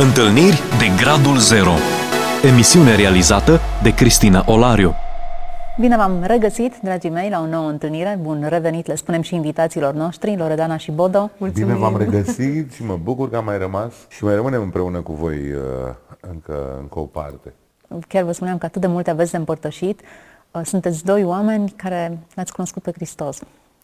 Întâlniri de Gradul Zero Emisiune realizată de Cristina Olariu Bine v-am regăsit, dragii mei, la o nouă întâlnire. Bun revenit, le spunem și invitațiilor noștri, Loredana și Bodo. Mulțumim. Bine v-am regăsit și mă bucur că am mai rămas și mai rămânem împreună cu voi uh, încă, încă o parte. Chiar vă spuneam că atât de multe aveți de împărtășit. Uh, sunteți doi oameni care l-ați cunoscut pe Hristos.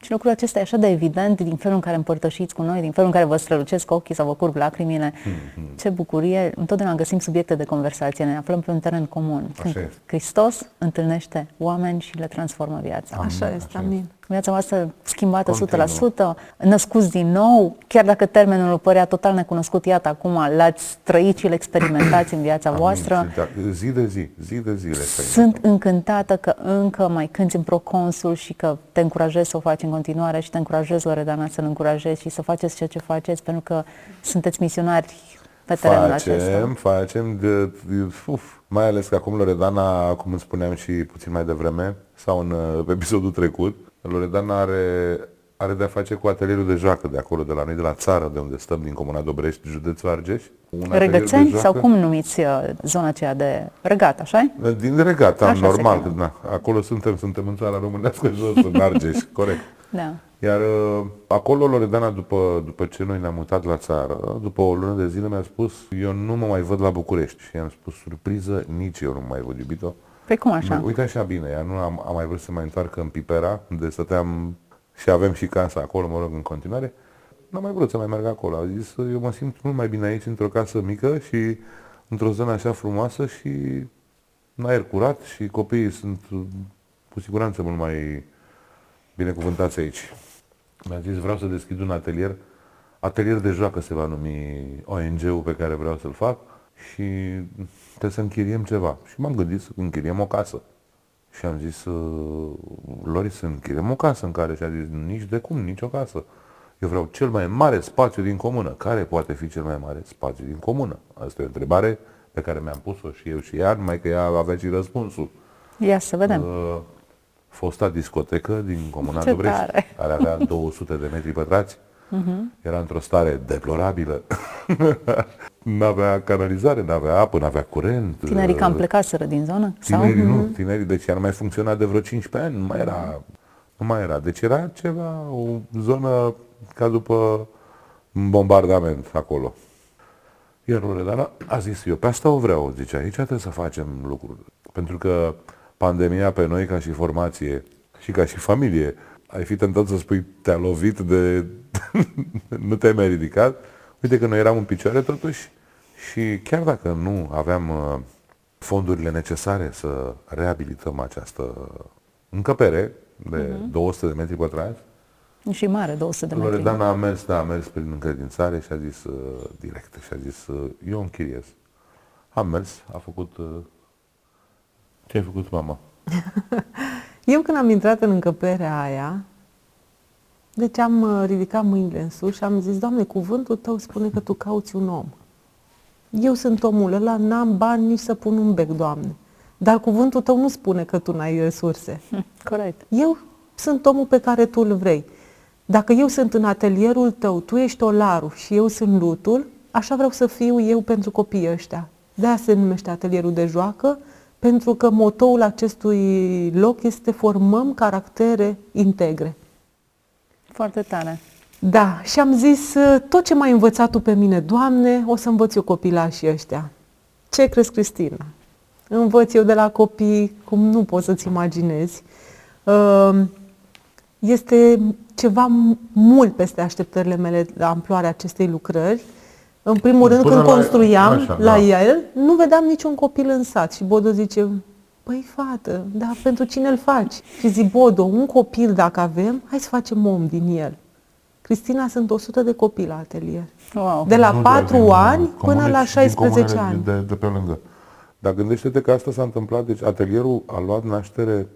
Și lucrul acesta e așa de evident din felul în care împărtășiți cu noi, din felul în care vă strălucesc ochii sau vă curg lacrimile. Mm-hmm. Ce bucurie! Întotdeauna găsim subiecte de conversație, ne aflăm pe un teren comun. Când Hristos întâlnește oameni și le transformă viața. Amin, așa este, amin viața voastră schimbată Continuu. 100%, născuți din nou, chiar dacă termenul părea total necunoscut, iată acum l-ați trăit și l experimentați în viața Amin. voastră. Zi de zi, zi de zi. Sunt încântată că încă mai cânti în proconsul și că te încurajez să o faci în continuare și te încurajez, Loredana, să-l încurajezi și să faceți ceea ce faceți, pentru că sunteți misionari pe terenul facem, acesta. Facem, de, de, uf, mai ales că acum Loredana, cum îți spuneam și puțin mai devreme, sau în uh, episodul trecut, Loredana are, are de-a face cu atelierul de joacă de acolo, de la noi, de la țară, de unde stăm, din Comuna Dobrești, județul Argeș. Regățenți sau cum numiți uh, zona aceea de regat, așa Din regata, așa normal. Na, acolo suntem, suntem în țara românească jos, în Argeș, corect. Da. Iar uh, acolo Loredana, după, după ce noi ne-am mutat la țară, după o lună de zile mi-a spus, eu nu mă mai văd la București. Și i-am spus, surpriză, nici eu nu mă mai văd, iubito. Păi cum așa? Uite așa bine, ea nu am, am mai vrut să mai întoarcă în Pipera, unde stăteam și avem și casa acolo, mă rog, în continuare. Nu am mai vrut să mai merg acolo. A zis, eu mă simt mult mai bine aici, într-o casă mică și într-o zonă așa frumoasă și în aer curat și copiii sunt cu siguranță mult mai binecuvântați aici. Mi-a zis, vreau să deschid un atelier, atelier de joacă se va numi ONG-ul pe care vreau să-l fac și trebuie să închiriem ceva. Și m-am gândit să închiriem o casă. Și am zis, uh, Lori, să închiriem o casă în care și a zis, nici de cum, nici o casă. Eu vreau cel mai mare spațiu din comună. Care poate fi cel mai mare spațiu din comună? Asta e o întrebare pe care mi-am pus-o și eu și ea, numai că ea avea și răspunsul. Ia să vedem. Uh, fosta discotecă din Comuna Dobrești, care avea 200 de metri pătrați. Uh-huh. Era într-o stare deplorabilă. n-avea canalizare, n-avea apă, n-avea curent. Tinerii cam plecaseră din zonă? Tinerii sau? nu, uh-huh. tinerii, deci ea nu mai funcționa de vreo 15 ani, nu mai era. Nu mai era. Deci era ceva, o zonă ca după un bombardament acolo. Iar Loredana a zis, eu pe asta o vreau, zice, aici trebuie să facem lucruri. Pentru că pandemia pe noi ca și formație și ca și familie, ai fi tentat să spui, te-a lovit de... nu te-ai mai ridicat. Uite că noi eram în picioare totuși și chiar dacă nu aveam uh, fondurile necesare să reabilităm această încăpere de uh-huh. Mhm. 200 de metri pătrați, și mare, 200 de metri. Loredana a mers, da, a mers prin încredințare și a zis uh, direct, și a zis, uh, eu închiriez. Am mers, a făcut... Uh, ce ai făcut, mama? Eu când am intrat în încăperea aia, deci am uh, ridicat mâinile în sus și am zis, Doamne, cuvântul Tău spune că Tu cauți un om. Eu sunt omul ăla, n-am bani nici să pun un bec, Doamne. Dar cuvântul Tău nu spune că Tu n-ai resurse. Corect. Eu sunt omul pe care Tu îl vrei. Dacă eu sunt în atelierul Tău, Tu ești olarul și eu sunt lutul, așa vreau să fiu eu pentru copiii ăștia. De-aia se numește atelierul de joacă, pentru că motoul acestui loc este formăm caractere integre. Foarte tare. Da, și am zis, tot ce m-ai învățat tu pe mine, Doamne, o să învăț eu copilașii ăștia. Ce crezi, Cristina? Învăț eu de la copii, cum nu poți să-ți imaginezi. Ehm, este ceva mult peste așteptările mele la amploarea acestei lucrări. În primul rând, Până când la, construiam așa, la da. el, nu vedeam niciun copil în sat. Și Bodo zice, păi fată, dar pentru cine îl faci? Și zic, Bodo, un copil dacă avem, hai să facem om din el. Cristina, sunt 100 de copii la atelier. Wow. De la nu 4 din, ani până la 16 ani. De, de pe lângă. Dar gândește-te că asta s-a întâmplat, deci atelierul a luat naștere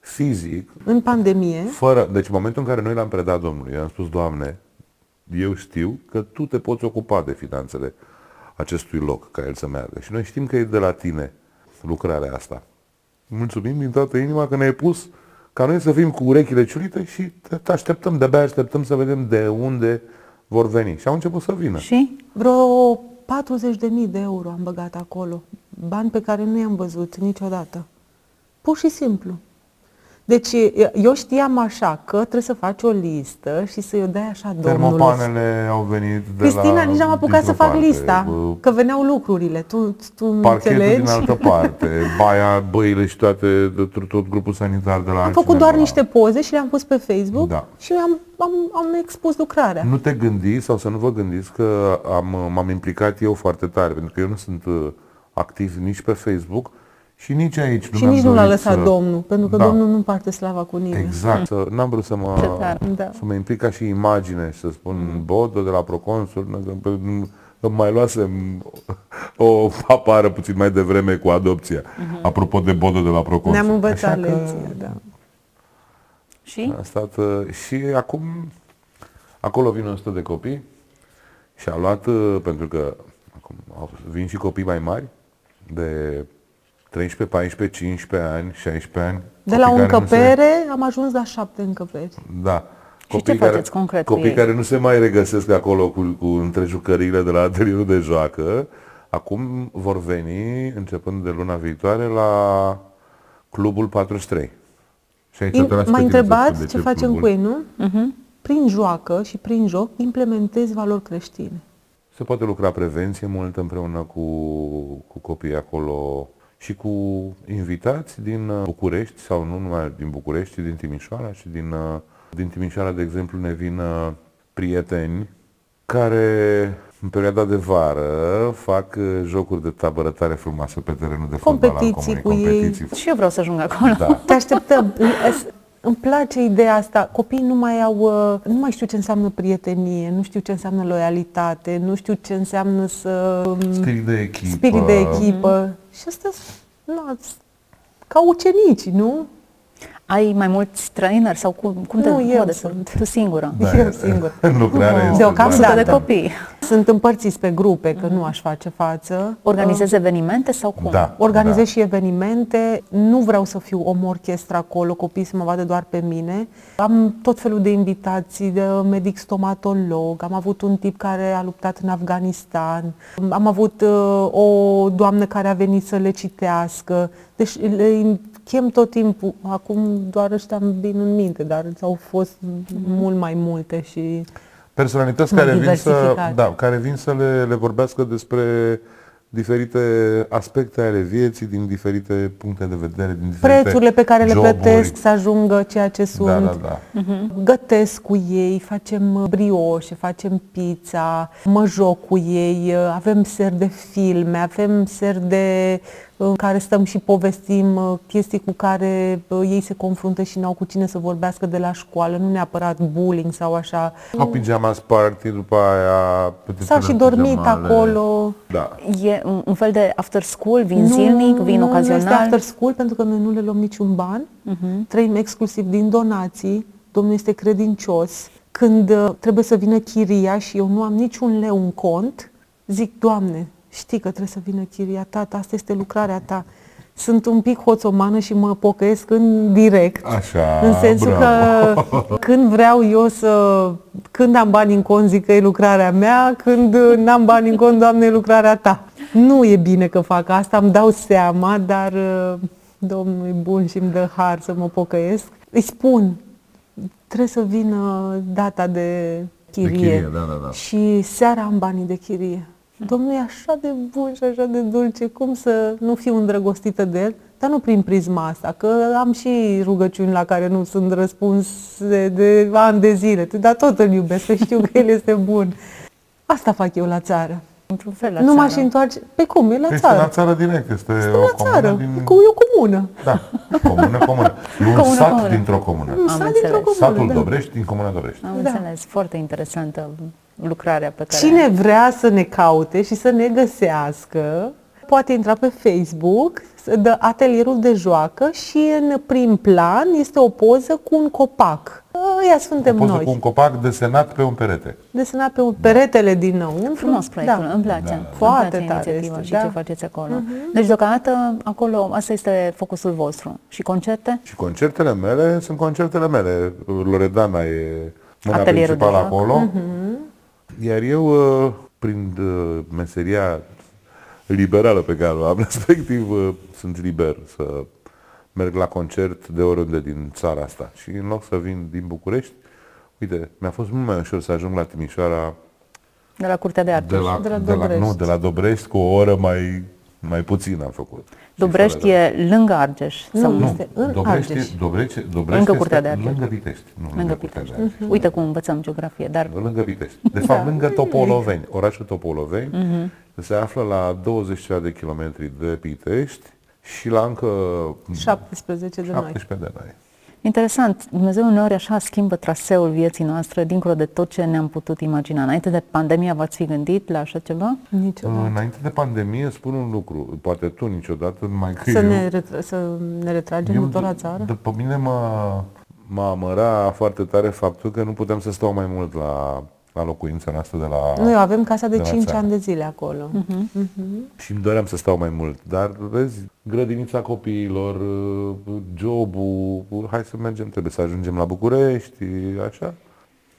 fizic. În pandemie. Fără, deci în momentul în care noi l-am predat Domnului, eu am spus, Doamne, eu știu că tu te poți ocupa de finanțele acestui loc ca el să meargă. Și noi știm că e de la tine lucrarea asta. Mulțumim din toată inima că ne-ai pus ca noi să fim cu urechile ciulite și te așteptăm, de-abia așteptăm să vedem de unde vor veni. Și au început să vină. Și vreo 40.000 de euro am băgat acolo. Bani pe care nu i-am văzut niciodată. Pur și simplu. Deci eu știam așa că trebuie să faci o listă și să-i o dai așa domnului. Termopanele au venit de Cristina, la, nici n-am apucat să dintr-o fac parte, lista, bă, că veneau lucrurile. Tu, tu Parchetul înțelegi? din altă parte, baia, băile și toate, tot, tot grupul sanitar de la Am făcut doar niște poze și le-am pus pe Facebook Da. și am, am, am expus lucrarea. Nu te gândi sau să nu vă gândiți că am, m-am implicat eu foarte tare, pentru că eu nu sunt uh, activ nici pe Facebook și nici aici. și mi-am nici nu l-a dorit lăsat să... Domnul, pentru că Da. Domnul nu împarte slava cu nimeni. Exact. Să, n-am vrut să mă, Ce tare. Da. să mă implic ca și imagine și să spun Bodo de la Proconsul, că, că mai luasem o papară puțin mai devreme cu adopția. Apropo de Bodo de la Proconsul. Ne-am învățat Așa că lecția, da. Și? A stat, uh, și acum, acolo vin 100 de copii și a luat, uh, pentru că acum au- vin și copii mai mari, de 13, 14, 15 ani, 16 ani. De la o copii care nu se- încăpere am ajuns la șapte încăperi. Da. Și ce faceți concret cu Copii ei? care nu se mai regăsesc acolo cu, cu între jucăriile de la atelierul de joacă, acum vor veni, începând de luna viitoare, la Clubul 43. Și aici te las pe M-a tine să întrebat spui de ce facem clubul. cu ei, nu? Prin joacă și prin joc implementezi valori creștine. Se poate lucra prevenție mult împreună cu, cu copiii acolo și cu invitați din uh, București sau nu numai din București, ci din Timișoara și din, uh, din Timișoara, de exemplu, ne vin uh, prieteni care în perioada de vară fac uh, jocuri de tabărătare frumoase pe terenul de fotbal al Competiții comunei, cu ei. competiții. Și eu vreau să ajung acolo. Da. Te așteptăm. Es- Îmi place ideea asta. Copiii nu mai au, uh, nu mai știu ce înseamnă prietenie, nu știu ce înseamnă loialitate, nu știu ce înseamnă să um, Spirit de echipă. spirit de echipă. Și asta nu, ca ucenici, nu? Ai mai mulți traineri sau cum, cum te Nu, eu poate sunt. Tu singură. Da, Eu singur. În lucrare este, Deocamdată. da. Sute de copii. Sunt împărțiți pe grupe, că nu aș face față. Organizezi evenimente sau cum? Da. Organizez și evenimente, nu vreau să fiu om orchestră acolo, copiii să mă vadă doar pe mine. Am tot felul de invitații, de medic stomatolog, am avut un tip care a luptat în Afganistan, am avut uh, o doamnă care a venit să le citească. Deci le chem tot timpul, acum doar ăștia îmi vin în minte, dar au fost mult mai multe și Personalități Mai care vin, să, diversificat. da, care vin să le, le vorbească despre diferite aspecte ale vieții, din diferite puncte de vedere, din diferite prețurile pe care le joburi. plătesc să ajungă ceea ce sunt. Da, da, da. Gătesc cu ei, facem uh, brioșe, facem pizza, mă joc cu ei, uh, avem ser de filme, avem ser de în care stăm și povestim uh, chestii cu care uh, ei se confruntă și n-au cu cine să vorbească de la școală, nu neapărat bullying sau așa. Au pijamas party, după aia... S-au și dormit pijamale. acolo. Da. E un, un fel de after school, vin zilnic, vin nu, ocazional. Nu este after school pentru că noi nu le luăm niciun ban. Trăim exclusiv din donații. Domnul este credincios. Când uh, trebuie să vină chiria și eu nu am niciun leu în cont, zic, Doamne, știi că trebuie să vină chiria ta, asta este lucrarea ta. Sunt un pic hoțomană și mă pocăiesc în direct. Așa, În sensul bravo. că când vreau eu să... Când am bani în cont, zic că e lucrarea mea, când n-am bani în cont, Doamne, e lucrarea ta. Nu e bine că fac asta, îmi dau seama, dar uh, Domnul e bun și îmi dă har să mă pocăiesc. Îi spun, trebuie să vină data de chirie. chirie, da, da, da. Și seara am banii de chirie. Domnul e așa de bun și așa de dulce, cum să nu fiu îndrăgostită de el? Dar nu prin prisma asta, că am și rugăciuni la care nu sunt răspuns de, de ani de zile, dar tot îl iubesc, că știu că el este bun. Asta fac eu la țară. Într-un fel la nu țară. m-aș întoarce. Pe cum? E la Este țară. la țară direct, este E o la comună țară. din... Cu, e o comună. Da, comună, comună. E un Comună, sat comună. dintr-o comună. Un Am sat dintr-o înțeles. comună. Satul da. Dobrești din comuna Dobrești. Am Da. înțeles. Foarte interesantă lucrarea pe care... Cine vrea să ne caute și să ne găsească, poate intra pe Facebook, de atelierul de joacă și în prim plan este o poză cu un copac. Ăia suntem O poză noi. cu un copac desenat pe un perete. Desenat pe un peretele din nou. Frumos proiectul, da. îmi place. Da, da. Îmi Foarte place tare inițiativa este, și da. ce faceți acolo. Deci deocamdată acolo, asta este focusul vostru. Și concerte? Și concertele mele sunt concertele mele. Loredana e mâna Atelierul de principală joc. acolo. Iar eu uh, prin uh, meseria liberală pe care o am, respectiv uh, sunt liber să merg la concert de oriunde din țara asta. Și în loc să vin din București, uite, mi-a fost mult mai ușor să ajung la Timișoara De la Curtea de Artă. de la, de la de la, Dobrești. nu, de la Dobrești cu o oră mai, mai puțin am făcut. Dobrești Și fără- e lângă Argeș. Nu, Sau nu. nu? Este în Dobrești, Argeș. Dobrești, Dobrești Lângă este Curtea de Argeș. Lângă Vitești. Nu, Lângă Curtea de Pitești. Argeș. Uite cum învățăm geografie, dar Lângă Vitești. De fapt, Da. lângă Topoloveni. Orașul Topoloveni se află la 20 ceva de kilometri de Pitești și la încă 17 de noi. 17 de noi. Interesant, Dumnezeu uneori așa schimbă traseul vieții noastre dincolo de tot ce ne-am putut imagina. Înainte de pandemie v-ați fi gândit la așa ceva? Niciodată. Înainte de pandemie spun un lucru, poate tu niciodată, numai că Să eu, ne, retra- să ne retragem eu în tot la țară? După mine mă, mă amăra foarte tare faptul că nu putem să stau mai mult la, la locuința noastră de la... Noi avem casa de de la 5 țară. ani de zile acolo. Și îmi doream să stau mai mult, dar vezi, grădinița copiilor, jobul, hai să mergem, trebuie să ajungem la București, așa.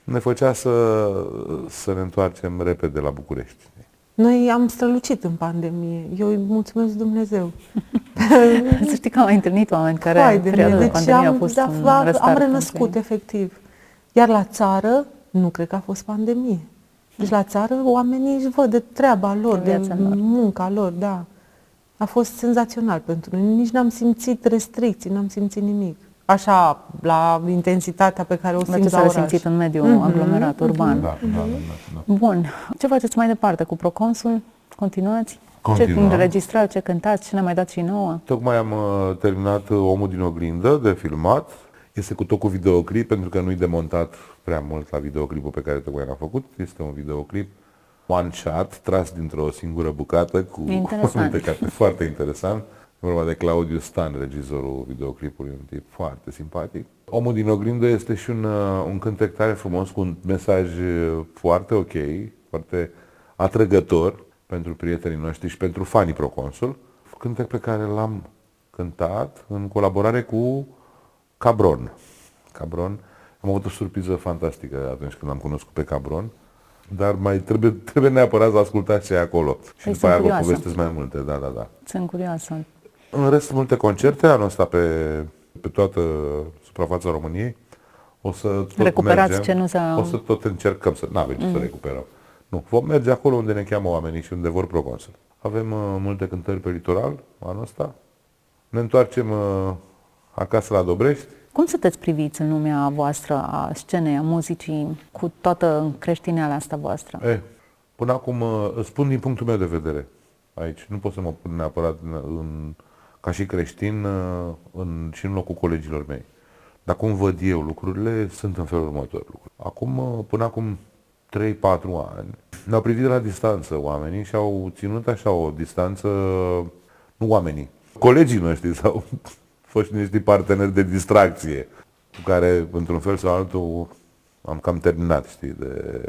Ne făcea să, să ne întoarcem repede la București. Noi am strălucit în pandemie. Eu îi mulțumesc Dumnezeu. Să știi că am mai întâlnit oameni care Vai în de perioada mine. de Deci pandemie au am, fost da, un va- restart am pentru renăscut, ei. efectiv. Iar la țară, nu cred că a fost pandemie. Deci la țară oamenii își văd de treaba lor, De de viața lor. munca lor, da. A fost senzațional pentru noi. Nici n-am simțit restricții, n-am simțit nimic. Așa, la intensitatea pe care o La simți ce la s-a oraș. resimțit în mediul Mhm, aglomerat, urban. Da, da, da, da. Bun. Ce faceți mai departe cu Proconsul? Continuați? Continuăm. Ce înregistrați, ce cântați, ce ne mai dați și nouă? Tocmai am uh, terminat uh, Omul din oglindă de filmat. Este cu tot cu videoclip, pentru că nu-i demontat prea mult la videoclipul pe care tocmai l-am făcut. Este un videoclip one shot, tras dintr-o singură bucată cu Interesant. multe carte. Foarte interesant. E vorba de Claudiu Stan, regizorul videoclipului, un tip foarte simpatic. Omul din oglindă este și un, uh, un cântec tare frumos, cu un mesaj uh, foarte ok, foarte atrăgător pentru prietenii noștri și pentru fanii Proconsul. Cântec pe care l-am cântat în colaborare cu Cabron. Cabron. Am avut o surpriză fantastică atunci când am cunoscut pe Cabron. Dar mai trebuie, trebuie neapărat să ascultați ce e acolo. Și Păi după sunt aia vă curioasă. povestesc mai multe, da, da, da. Sunt curioasă. În rest, multe concerte anul ăsta pe, pe toată suprafața României. O să tot Recuperați mergem, ce nu s-a- O să tot încercăm să... Nu avem ce să recuperăm. Nu, vom merge acolo unde ne cheamă oamenii și unde vor proconsul. Avem uh, multe cântări pe litoral anul ăsta. Ne întoarcem uh, acasă la Dobrești. Cum sunteți priviți în lumea voastră a scenei, a muzicii, cu toată creștineala asta voastră? E, până acum uh, îți spun din punctul meu de vedere aici. Nu pot să mă pun neapărat în, în, ca și creștin uh, în, și în locul colegilor mei. Dar cum văd eu lucrurile, sunt în felul următor. Acum, uh, până acum 3-4 ani, ne-au privit de la distanță oamenii și au ținut așa o distanță, nu oamenii, colegii noștri sau fost niște parteneri de distracție cu care, într-un fel sau altul, am cam terminat, știi, de,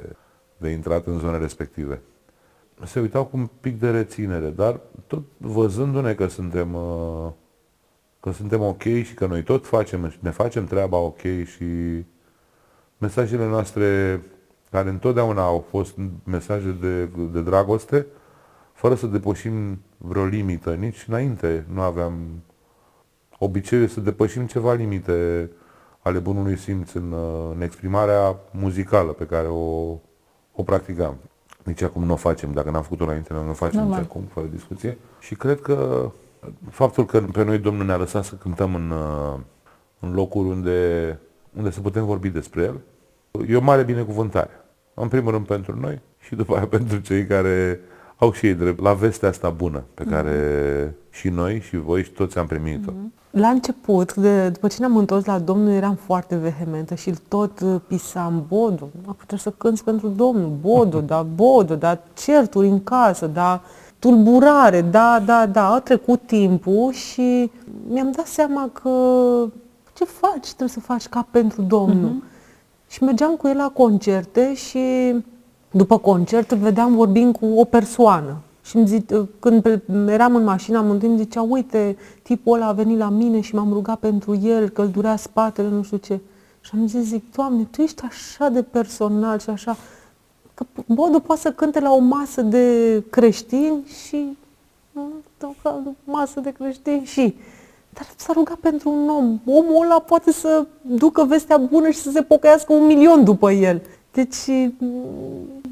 de intrat în zone respective. Se uitau cu un pic de reținere, dar tot văzându-ne că suntem, uh, că suntem ok și că noi tot facem, ne facem treaba ok și mesajele noastre, care întotdeauna au fost mesaje de, de dragoste, fără să depășim vreo limită, nici înainte nu aveam obiceiul să depășim ceva limite ale bunului simț în, uh, în exprimarea muzicală pe care o, o practicam. Nici acum nu o facem, dacă n-am făcut-o înainte, nu o facem Normal. nici acum, fără discuție. Și cred că faptul că pe noi Domnul ne-a lăsat să cântăm în, uh, în locuri unde, unde să putem vorbi despre El, e o mare binecuvântare. În primul rând pentru noi și după aia pentru cei care au și ei drept la vestea asta bună pe care și noi și voi și toți am primit-o. La început, de, după ce ne-am întors la Domnul, eram foarte vehementă și îl tot uh, pisam, Bodu, acum trebuie să cânți pentru Domnul, Bodu, da, Bodu, da, certuri în casă, da, tulburare, da, da, da, a trecut timpul și mi-am dat seama că ce faci, trebuie să faci ca pentru Domnul. Și mergeam cu el la concerte și după concert îl vedeam vorbind cu o persoană. Și îmi zic, când pe- eram în mașină, amândoi îmi zicea, uite, tipul ăla a venit la mine și m-am rugat pentru el, că îl durea spatele, nu știu ce. Și am zis, zic, Doamne, Tu ești așa de personal și așa, Că Bodu poate să cânte la o masă de creștini și o masă de creștini și dar s-a rugat pentru un om. Omul ăla poate să ducă vestea bună și să se pocăiască un milion după el. Deci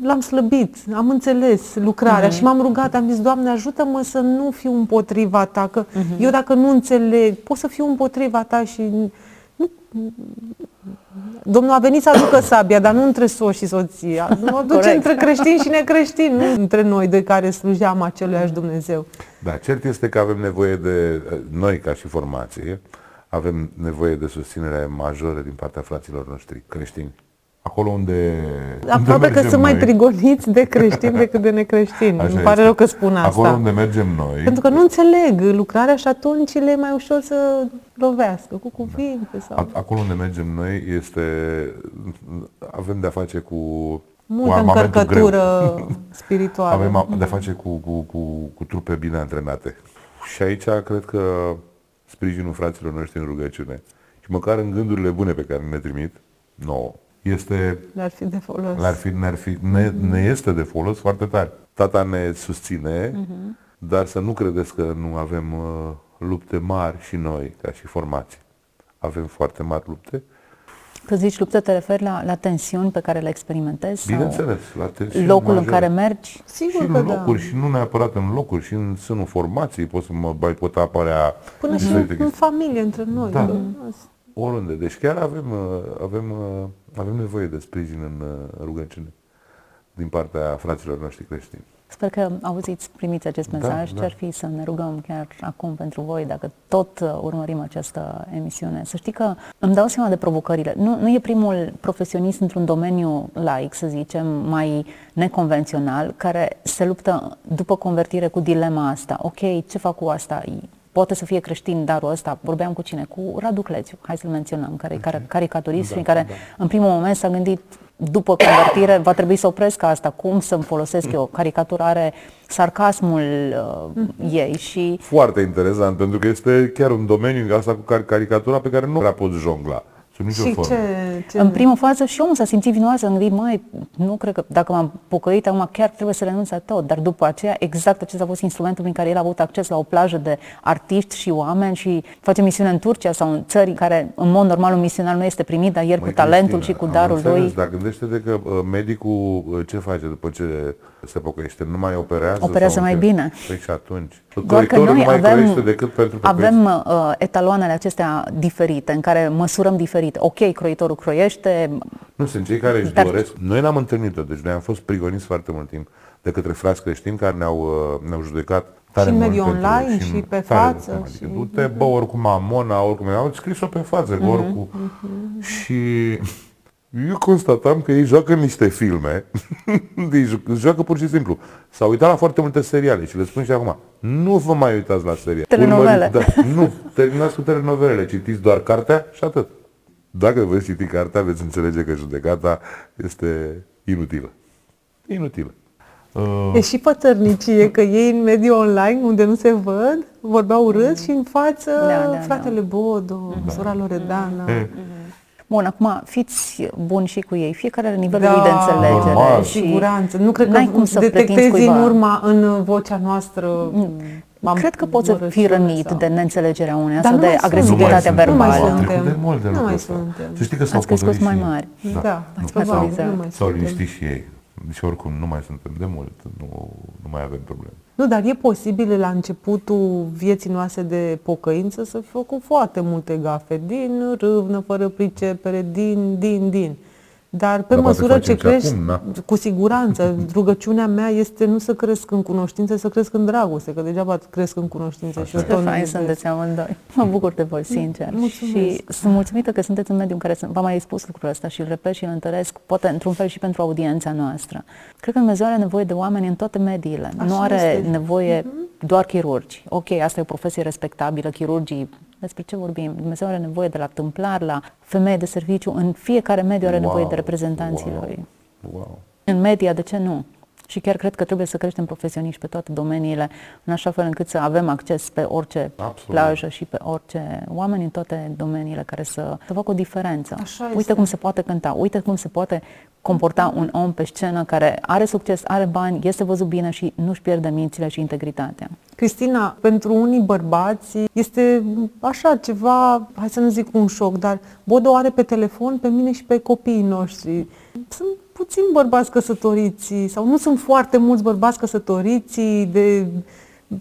l-am slăbit, am înțeles lucrarea uh-huh. și m-am rugat, am zis, Doamne, ajută-mă să nu fiu împotriva Ta, că uh-huh. eu dacă nu înțeleg, pot să fiu împotriva Ta și nu, Domnul a venit să aducă sabia, dar nu între soț și soția. Nu aduce între creștini și necreștini, nu între noi de care slujeam aceluiași Dumnezeu. Da, cert este că avem nevoie de, noi ca și formație, avem nevoie de susținere majoră din partea fraților noștri creștini acolo unde Aproape unde că sunt noi. mai prigoniți de creștini decât de necreștini. Așa Îmi pare rău că spun asta. Acolo unde mergem noi. Pentru că nu înțeleg lucrarea și atunci le e mai ușor să lovească cu cuvinte. Da. Sau... Acolo unde mergem noi este, avem de-a face cu Multă cu încărcătură greu. spirituală. Avem de-a face cu, cu, cu, cu trupe bine antrenate. Și aici cred că sprijinul fraților noștri în rugăciune și măcar în gândurile bune pe care ne trimit, nouă, este... Ne-ar fi de folos. Ne-ar fi, ne-ar fi, ne, ne este de folos foarte tare. Tata ne susține, uh-huh. dar să nu credeți că nu avem uh, lupte mari și noi, ca și formații. Avem foarte mari lupte. Când zici lupte, te referi la, la tensiuni pe care le experimentezi? Bineînțeles, la tensiuni Locul majore. în care mergi? Sigur și că în da. locuri, și nu neapărat în locuri, și în sânul formației pot să mă mai pot apărea... Până și în, în familie, între noi. Da. Oriunde. Deci chiar avem, uh, avem uh, avem nevoie de sprijin în uh, rugăciune din partea fraților noștri creștini. Sper că auziți, primiți acest da, mesaj. Da, Ce ar fi să ne rugăm chiar acum pentru voi, dacă tot uh, urmărim această emisiune? Să știi că îmi dau seama de provocările. Nu, nu e primul profesionist într-un domeniu laic, să zicem, mai neconvențional, care se luptă după convertire cu dilema asta. Ok, ce fac cu asta? Poate să fie creștin darul ăsta. Vorbeam cu cine? Cu Radu Clețiu, hai să-l menționăm, care e okay. caricaturist da, și care da. în primul moment s-a gândit după convertire va trebui să opresc asta, cum să-mi folosesc eu. Caricatura are sarcasmul uh, ei și... Foarte interesant, pentru că este chiar un domeniu asta cu caricatura pe care nu prea poți jongla. Sub nicio și formă. Ce, ce... În primă fază și omul s-a simțit vinoasă, am gândit, măi, nu cred că dacă m-am pocăit, acum chiar trebuie să renunț la tot. Dar după aceea, exact acesta a fost instrumentul prin care el a avut acces la o plajă de artiști și oameni și face misiune în Turcia sau în țări în care, în mod normal, un misionar nu este primit, dar el Măi, cu talentul Cristina, și cu darul înțeles, lui. Dar gândește-te că uh, medicul uh, ce face după ce se pocăiește? Nu mai operează? Operează mai bine. Păi și atunci? Doar că noi nu mai avem, decât pentru avem uh, etaloanele acestea diferite, în care măsurăm diferit. Ok, croitorul croiește. Nu, sunt cei care își dar... doresc. Noi n-am întâlnit-o, deci noi am fost prigoniți foarte mult timp de către frați creștini care ne-au, uh, ne-au judecat tare și în mediul online și, și pe față. Mult, adică, și... du-te, bă, oricum Amona, oricum, au scris-o pe față, uh-huh, oricum. Uh-huh. Și eu constatam că ei joacă niște filme, deci joacă pur și simplu. S-au uitat la foarte multe seriale și le spun și acum, nu vă mai uitați la seriale. Telenovele. da, nu, terminați cu telenovelele, citiți doar cartea și atât. Dacă veți citi cartea, veți înțelege că judecata este inutilă. Inutilă. Uh... E și pătărnicie că ei în mediul online, unde nu se văd, vorbeau urât mm. și în față da, da, fratele da. Bodo, da. sora Loredana. Mm. Mm. Bun, acum fiți buni și cu ei, fiecare are nivelul da, lui de înțelegere. Normal. Și siguranță. Nu cred că cum să detectezi în urma, în vocea noastră. M-am Cred că poți să fii rănit sau... de neînțelegerea unei sau de agresivitatea verbală. Nu mai suntem. De mult de nu mai suntem. Să știi că s-au Ați crescut mai mari. Da. da. S-au liniștit și ei. Deci oricum nu mai suntem de mult, nu, nu mai avem probleme. Nu, dar e posibil la începutul vieții noastre de pocăință să fi făcut foarte multe gafe, din râvnă, fără pricepere, din, din, din. Dar pe Dar măsură ce crești, acum, da? cu siguranță, rugăciunea mea este nu să cresc în cunoștință, să cresc în dragoste, că degeaba cresc în cunoștință. Așa. Și eu fain sunteți amândoi. Mă bucur de voi, sincer. Mulțumesc. Și sunt mulțumită că sunteți în mediul în care v-am mai spus lucrul ăsta și îl repet și îl întăresc, poate într-un fel și pentru audiența noastră. Cred că Dumnezeu are nevoie de oameni în toate mediile. Așa nu are este. nevoie uh-huh. doar chirurgi. Ok, asta e o profesie respectabilă, chirurgii despre ce vorbim? Dumnezeu are nevoie de la tâmplar, la femeie de serviciu, în fiecare mediu are wow, nevoie de reprezentanții wow, lui. Wow. În media, de ce nu? Și chiar cred că trebuie să creștem profesioniști pe toate domeniile, în așa fel încât să avem acces pe orice Absolut. plajă și pe orice oameni în toate domeniile care să, să facă o diferență. Așa uite este. cum se poate cânta, uite cum se poate comporta un om pe scenă care are succes, are bani, este văzut bine și nu-și pierde mințile și integritatea. Cristina, pentru unii bărbați este așa ceva, hai să nu zic un șoc, dar Bodo are pe telefon pe mine și pe copiii noștri. Sunt puțini bărbați căsătoriți sau nu sunt foarte mulți bărbați căsătoriți de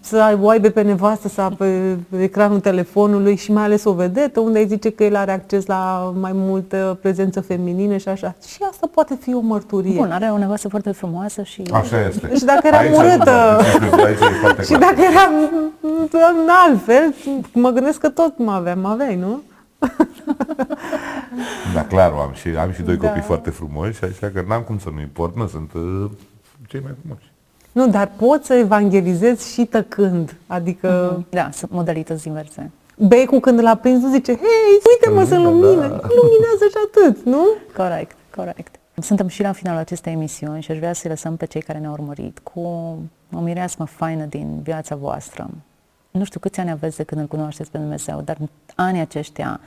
să o aibă pe nevastă sau pe ecranul telefonului și mai ales o vedetă unde îi zice că el are acces la mai multă prezență feminină și așa. Și asta poate fi o mărturie. Bun, are o nevastă foarte frumoasă și... Așa este. Și dacă era Aici- urâtă. Aici e foarte Și clar. dacă era în altfel, mă gândesc că tot mă aveam, aveai, nu? Da, clar, am și, am și doi Da. copii foarte frumoși, așa că n-am cum să nu-i port, nu sunt uh, cei mai frumoși. Nu, dar poți să evangelizezi și tăcând. Adică Mhm. Da, sunt modalități diverse. becul când l-a prins nu zice, hei, uite-mă, sunt Lumină, lumină. da. Luminează și atât, nu? Corect, corect. Suntem și la finalul acestei emisiuni și aș vrea să lăsăm pe cei care ne-au urmărit cu o mireasmă faină din viața voastră. Nu știu câți ani aveți de când îl cunoașteți pe Dumnezeu, dar anii aceștia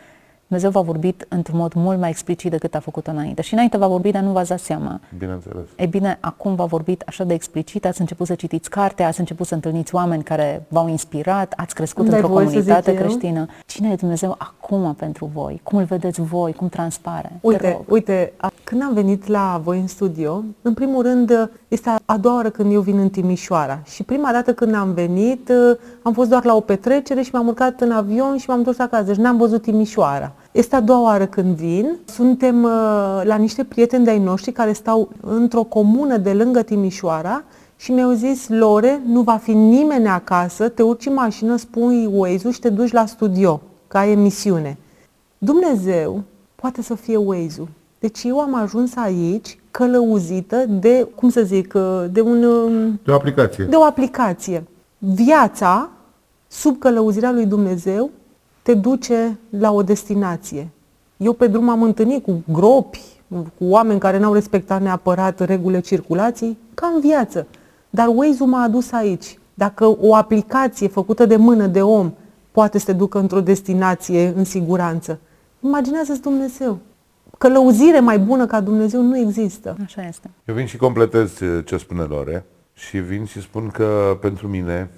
Dumnezeu v-a vorbit într-un mod mult mai explicit decât a făcut-o înainte. Și înainte v-a vorbit, dar nu v-ați dat seama. Bineînțeles. E bine, acum v-a vorbit așa de explicit, ați început să citiți cartea, ați început să întâlniți oameni care v-au inspirat, ați crescut Îmi dai într-o voie să zic comunitate eu? creștină. Cine e Dumnezeu acum pentru voi? Cum îl vedeți voi? Cum transpare? Te Uite, rog. uite, a- când am venit la voi în studio, în primul rând este a- a doua oară când eu vin în Timișoara și prima dată când am venit uh, am fost doar la o petrecere și m-am urcat în avion și m-am întors acasă, deci n-am văzut Timișoara. Este a doua oară când vin, suntem uh, la niște prieteni de-ai noștri care stau într-o comună de lângă Timișoara și mi-au zis, Lore, nu va fi nimeni acasă, te urci în mașină, spui Waze-ul și te duci la studio, ca ai emisiune. Dumnezeu poate să fie Waze-ul. Deci eu am ajuns aici călăuzită de, cum să zic, de, un, De o aplicație. de o aplicație. Viața, sub călăuzirea lui Dumnezeu, te duce la o destinație. Eu pe drum am întâlnit cu gropi, cu oameni care n-au respectat neapărat regulile circulației, ca în viață. Dar Waze-ul m-a adus aici. Dacă o aplicație făcută de mână de om poate să te ducă într-o destinație în siguranță, imaginează-ți Dumnezeu. Călăuzire mai bună ca Dumnezeu nu există. Așa este. Eu vin și completez ce- ce spune Lore și vin și spun că pentru mine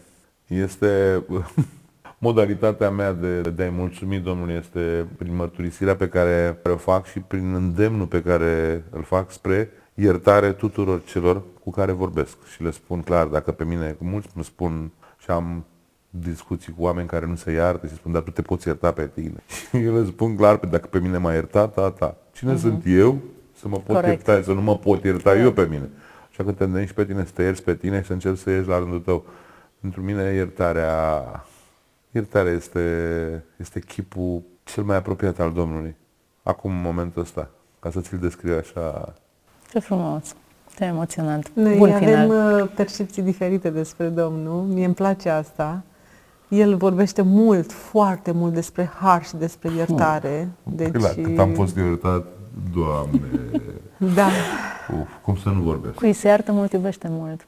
este modalitatea mea de, de a-i mulțumi Domnului este prin mărturisirea pe care o fac și prin îndemnul pe care îl fac spre iertare tuturor celor cu care vorbesc. Și le spun clar, dacă pe mine, mulți îmi spun și am discuții cu oameni care nu se iartă și spun, dar tu te poți ierta pe tine. Și eu le spun clar, pe dacă pe mine m-a iertat, ta, ta. Cine sunt eu să mă pot Corect. ierta, să nu mă pot ierta eu pe mine? Așa că te îndemn și pe tine să te ierți pe tine și să încerci să ieși la rândul tău. Pentru mine iertarea, iertarea este, este chipul cel mai apropiat al Domnului. Acum, în momentul ăsta, ca să ți-l descriu așa. Ce frumos. Ce emoționant. Noi Bun avem final. uh, percepții diferite despre Domnul. Mie îmi place asta. El vorbește mult, foarte mult despre har și despre iertare. Deci, Clar, cât am fost iertat, Doamne, Da. uf, cum să nu vorbesc. Cui se iartă mult, iubește mult.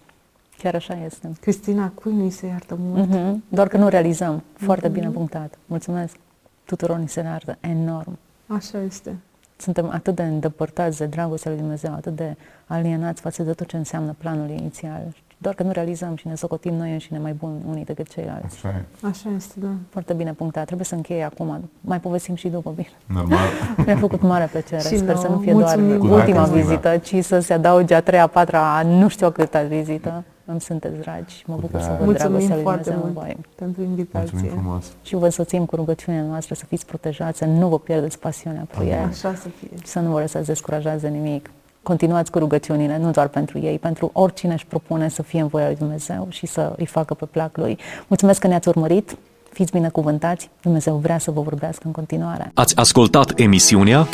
Chiar așa este. Cristina, cui nu-i se iartă mult? Mhm. Doar că nu realizăm. Foarte bine punctat. Mulțumesc. Tuturor ni se iartă enorm. Așa este. Suntem atât de îndepărtați de dragostea lui Dumnezeu, atât de alienați față de tot ce înseamnă planul inițial. Doar că nu realizăm și ne socotim noi înșine mai buni unii decât ceilalți. Așa e. Așa este, da. Foarte bine punctat. Trebuie să încheie acum. Mai povestim și după, bine. Normal. Mi-a făcut mare plăcere. Și Sper să nouă. nu fie Mulțumim. doar Cu ultima drag, Cristina. vizită, ci să se adauge a treia, a patra, a nu știu câta vizită. Îmi sunteți dragi. Mă bucur să drag. văd Mulțumim dragostea lui foarte Dumnezeu în mult voi. pentru Mulțumim invitație. frumos. Și vă însoțim cu rugăciunea noastră să fiți protejați, să nu vă pierdeți pasiunea pentru ei, Așa să fie. să nu vă lăsați descurajați de nimic. Continuați cu rugăciunile, nu doar pentru ei, pentru oricine își propune să fie în voia lui Dumnezeu și să îi facă pe plac lui. Mulțumesc că ne-ați urmărit, fiți binecuvântați, Dumnezeu vrea să vă vorbească în continuare. Ați ascultat emisiunea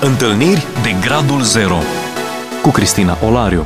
Întâlniri de Gradul Zero cu Cristina Olariu.